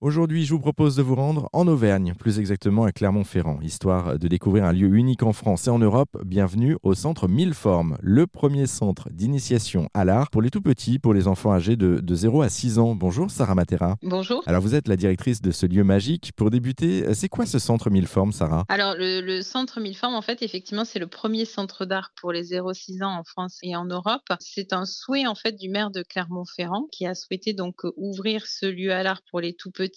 Aujourd'hui, je vous propose de vous rendre en Auvergne, plus exactement à Clermont-Ferrand, histoire de découvrir un lieu unique en France et en Europe. Bienvenue au centre Mille Formes, le premier centre d'initiation à l'art pour les tout petits, pour les enfants âgés de, 0 à 6 ans. Bonjour Sarah Matera. Bonjour. Alors vous êtes la directrice de ce lieu magique. Pour débuter, c'est quoi ce centre Mille Formes, Sarah? Alors le, centre Mille Formes, en fait, effectivement, c'est le premier centre d'art pour les 0-6 ans en France et en Europe. C'est un souhait en fait du maire de Clermont-Ferrand qui a souhaité donc ouvrir ce lieu à l'art pour les tout petits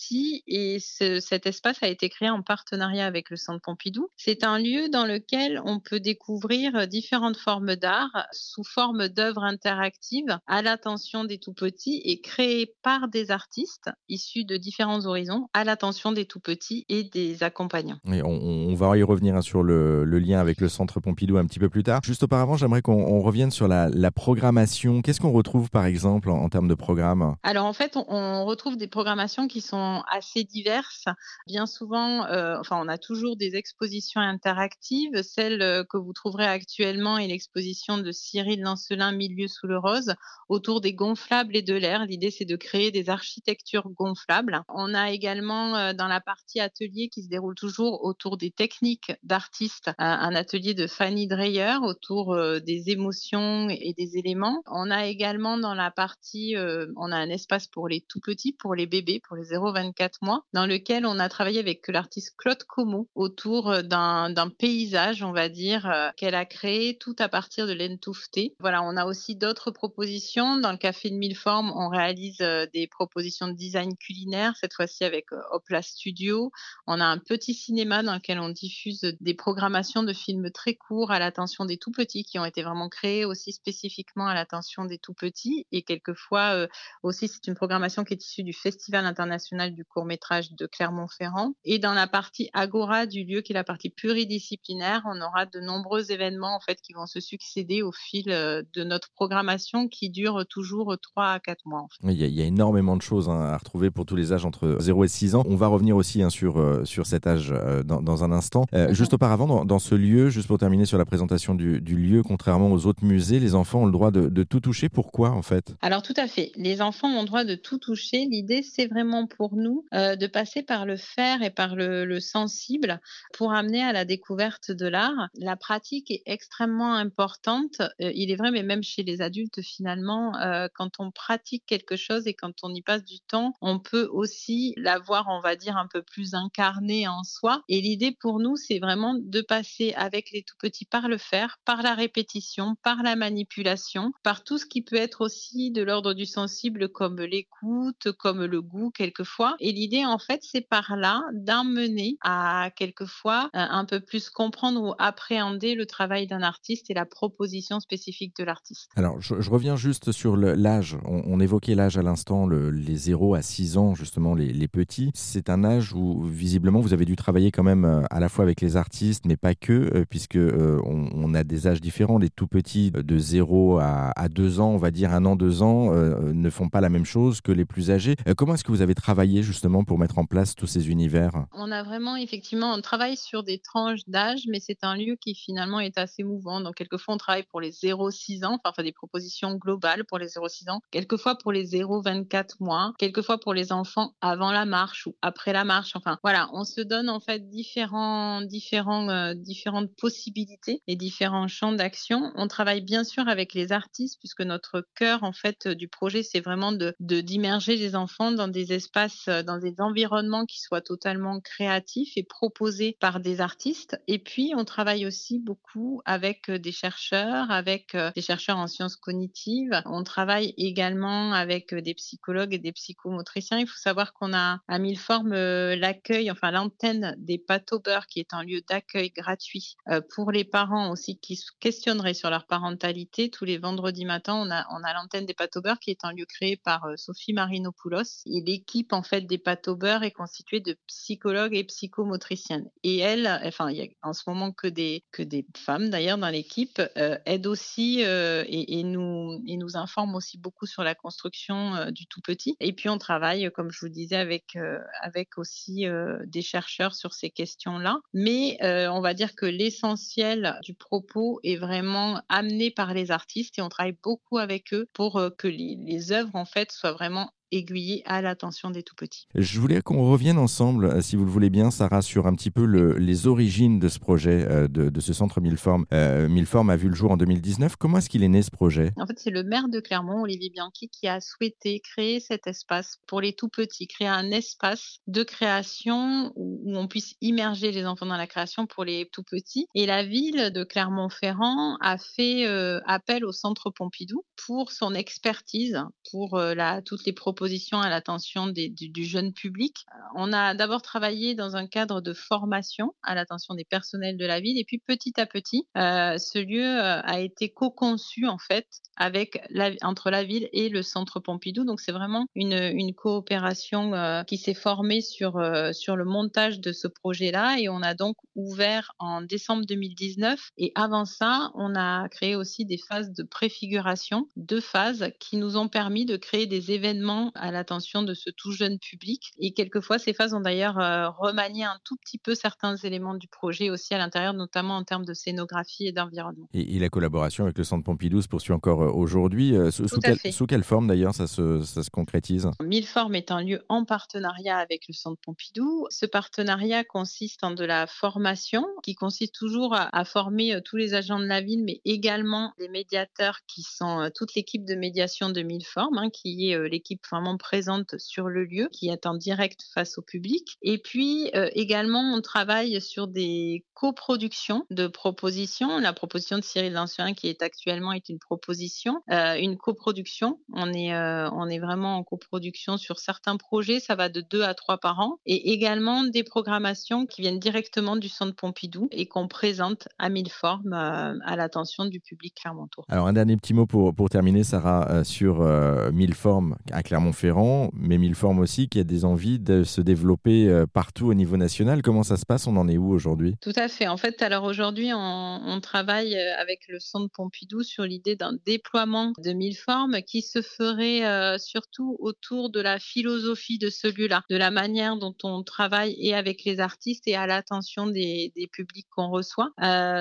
et cet espace a été créé en partenariat avec le Centre Pompidou. C'est un lieu dans lequel on peut découvrir différentes formes d'art sous forme d'œuvres interactives à l'attention des tout petits et créées par des artistes issus de différents horizons à l'attention des tout petits et des accompagnants. Et on, va y revenir hein, sur le, lien avec le Centre Pompidou un petit peu plus tard. Juste auparavant, j'aimerais qu'on revienne sur la, programmation. Qu'est-ce qu'on retrouve par exemple en, termes de programme? Alors en fait, on retrouve des programmations qui sont assez diverses. Bien souvent, euh, enfin, on a toujours des expositions interactives. Celle euh, que vous trouverez actuellement est l'exposition de Cyril Lancelin, Milieu sous le rose, autour des gonflables et de l'air. L'idée, c'est de créer des architectures gonflables. On a également euh, dans la partie atelier qui se déroule toujours autour des techniques d'artistes, un atelier de Fanny Dreyer autour des émotions et des éléments. On a également dans la partie, on a un espace pour les tout petits, pour les bébés, pour les 0 24 mois, dans lequel on a travaillé avec l'artiste Claude Como autour euh, d'un paysage, on va dire, euh, qu'elle a créé tout à partir de l'entouffeté. Voilà, on a aussi d'autres propositions. Dans le Café de Mille Formes, on réalise euh, des propositions de design culinaire, cette fois-ci avec Opla Studio. On a un petit cinéma dans lequel on diffuse des programmations de films très courts à l'attention des tout petits qui ont été vraiment créés aussi spécifiquement à l'attention des tout petits. Et quelquefois aussi, c'est une programmation qui est issue du Festival international du court métrage de Clermont-Ferrand. Et dans la partie agora du lieu, qui est la partie pluridisciplinaire, on aura de nombreux événements en fait qui vont se succéder au fil euh, de notre programmation qui dure toujours 3 à 4 mois. il, y a, énormément de choses hein, à retrouver pour tous les âges entre 0 et 6 ans. On va revenir aussi hein, sur, euh, sur cet âge euh, dans, un instant. Mhm. Juste auparavant, dans, ce lieu, juste pour terminer sur la présentation du, lieu, contrairement aux autres musées, les enfants ont le droit de, de tout toucher. Pourquoi en fait? Alors tout à fait. Les enfants ont le droit de tout toucher. L'idée, c'est vraiment pour nous euh, de passer par le faire et par le, sensible pour amener à la découverte de l'art. La pratique est extrêmement importante. Euh, il est vrai, mais même chez les adultes, finalement, euh, quand on pratique quelque chose et quand on y passe du temps, on peut aussi l'avoir, on va dire, un peu plus incarné en soi. Et l'idée pour nous, c'est vraiment de passer avec les tout petits par le faire, par la répétition, par la manipulation, par tout ce qui peut être aussi de l'ordre du sensible, comme l'écoute, comme le goût quelquefois. Et l'idée, en fait, c'est par là d'amener à quelquefois euh, un peu plus comprendre ou appréhender le travail d'un artiste et la proposition spécifique de l'artiste. Alors, je, reviens juste sur l'âge. On, évoquait l'âge à l'instant, les 0 à 6 ans, justement, les, petits. C'est un âge où, visiblement, vous avez dû travailler quand même euh, à la fois avec les artistes, mais pas que, euh, puisque on, a des âges différents. Les tout petits de 0 à, à 2 ans, on va dire un an, 2 ans, ne font pas la même chose que les plus âgés. comment est-ce que vous avez travaillé justement pour mettre en place tous ces univers? On a vraiment, effectivement, on travaille sur des tranches d'âge, mais c'est un lieu qui finalement est assez mouvant. Donc, quelquefois, on travaille pour les 0-6 ans, enfin, des propositions globales pour les 0-6 ans, quelquefois pour les 0-24 mois, quelquefois pour les enfants avant la marche ou après la marche. Enfin, voilà, on se donne en fait différents, différents, euh, différentes possibilités et différents champs d'action. On travaille bien sûr avec les artistes, puisque notre cœur, en fait, du projet, c'est vraiment de d'immerger les enfants dans des espaces, euh, dans des environnements qui soient totalement créatifs et proposés par des artistes. Et puis, on travaille aussi beaucoup avec euh, des chercheurs, avec euh, des chercheurs en sciences cognitives. On travaille également avec des psychologues et des psychomotriciens. Il faut savoir qu'on a à mille formes l'accueil, enfin l'antenne des pâtes qui est un lieu d'accueil gratuit pour les parents aussi qui se questionneraient sur leur parentalité. Tous les vendredis matins, on a, on a l'antenne des pâtes qui est un lieu créé par Sophie Marinopoulos. Et l'équipe en fait des pâtes au beurre est constituée de psychologues et psychomotriciennes. Et elle, enfin, il y a en ce moment que des, que des femmes d'ailleurs dans l'équipe, euh, aident aussi euh, et, nous, et nous informent aussi beaucoup sur la construction euh, du tout petit. Et puis on travaille, comme je vous disais, avec, avec aussi des chercheurs sur ces questions-là. Mais on va dire que l'essentiel du propos est vraiment amené par les artistes et on travaille beaucoup avec eux pour que les, les œuvres en fait soient vraiment aiguiller à l'attention des tout petits. Je voulais qu'on revienne ensemble, si vous le voulez bien, Sarah, sur un petit peu les origines de ce projet, de, ce centre Milleforme. Milleforme a vu le jour en 2019. Comment est-ce qu'il est né ce projet? En fait, c'est le maire de Clermont, Olivier Bianchi, qui a souhaité créer cet espace pour les tout petits, créer un espace de création où on puisse immerger les enfants dans la création pour les tout petits. Et la ville de Clermont-Ferrand a fait appel au centre Pompidou pour son expertise, pour la, toutes les propositions à l'attention du, jeune public. On a d'abord travaillé dans un cadre de formation à l'attention des personnels de la ville et puis petit à petit, ce lieu a été co-conçu en fait avec la, entre la ville et le centre Pompidou. Donc c'est vraiment une, coopération qui s'est formée sur, sur le montage de ce projet-là et on a donc ouvert en décembre 2019 et avant ça, on a créé aussi des phases de préfiguration, deux phases qui nous ont permis de créer des événements à l'attention de ce tout jeune public. Et quelquefois, ces phases ont d'ailleurs euh, remanié un tout petit peu certains éléments du projet aussi à l'intérieur, notamment en termes de scénographie et d'environnement. Et, la collaboration avec le Centre Pompidou se poursuit encore euh, aujourd'hui. Euh, sous, sous, quelle forme d'ailleurs ça se, ça se concrétise? Milleforme est un lieu en partenariat avec le Centre Pompidou. Ce partenariat consiste en de la formation qui consiste toujours à, à former tous les agents de la ville, mais également les médiateurs qui sont toute l'équipe de médiation de Milleforme, hein, qui est l'équipe présente sur le lieu, qui est en direct face au public. Et puis également, on travaille sur des coproductions de propositions. La proposition de Cyril Lancelin, qui est actuellement est une proposition, une coproduction. On est, on est vraiment en coproduction sur certains projets, ça va de deux à trois par an, et également des programmations qui viennent directement du Centre Pompidou et qu'on présente à Milleforme à l'attention du public clermontois. Alors un dernier petit mot pour, pour terminer, Sarah, euh, sur euh, Milleforme à Clermont-Ferrand, mais Milleforme aussi qui a des envies de se développer euh, partout au niveau national. Comment ça se passe? On en est où aujourd'hui? Tout à fait. En fait, alors aujourd'hui, on, travaille avec le Centre Pompidou sur l'idée d'un déploiement de Milleforme qui se ferait surtout autour de la philosophie de celui-là, de la manière dont on travaille et avec les artistes et à l'attention des, publics qu'on reçoit.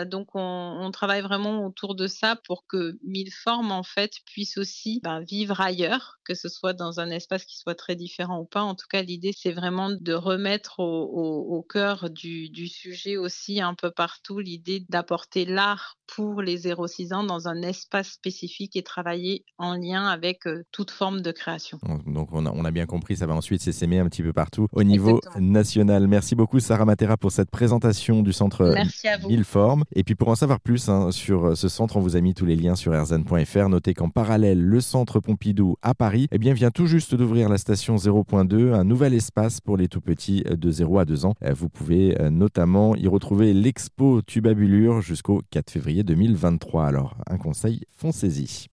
donc, on, travaille vraiment autour de ça pour que Milleforme en fait puisse aussi ben, vivre ailleurs, que ce soit dans un espace qui soit très différent ou pas. En tout cas, l'idée c'est vraiment de remettre au, cœur du, du, sujet aussi un peu partout l'idée d'apporter l'art pour les 0-6 ans dans un espace spécifique et travailler en lien avec euh, toute forme de création. Donc on a, on a bien compris, ça va ensuite s'essaimer un petit peu partout au niveau national. Merci beaucoup Sarah Matera pour cette présentation du centre Milleforme. Et puis pour en savoir plus hein, sur euh, ce centre, on vous a mis tous les liens sur erzan.fr. Notez qu'en parallèle, le centre Pompidou à Paris eh bien, vient tout juste d'ouvrir la station 0.2, un nouvel espace pour les tout petits de 0 à 2 ans. Euh, vous pouvez notamment y retrouver l'expo Tubabulure jusqu'au 4 février 2023. Alors, un conseil, foncez-y.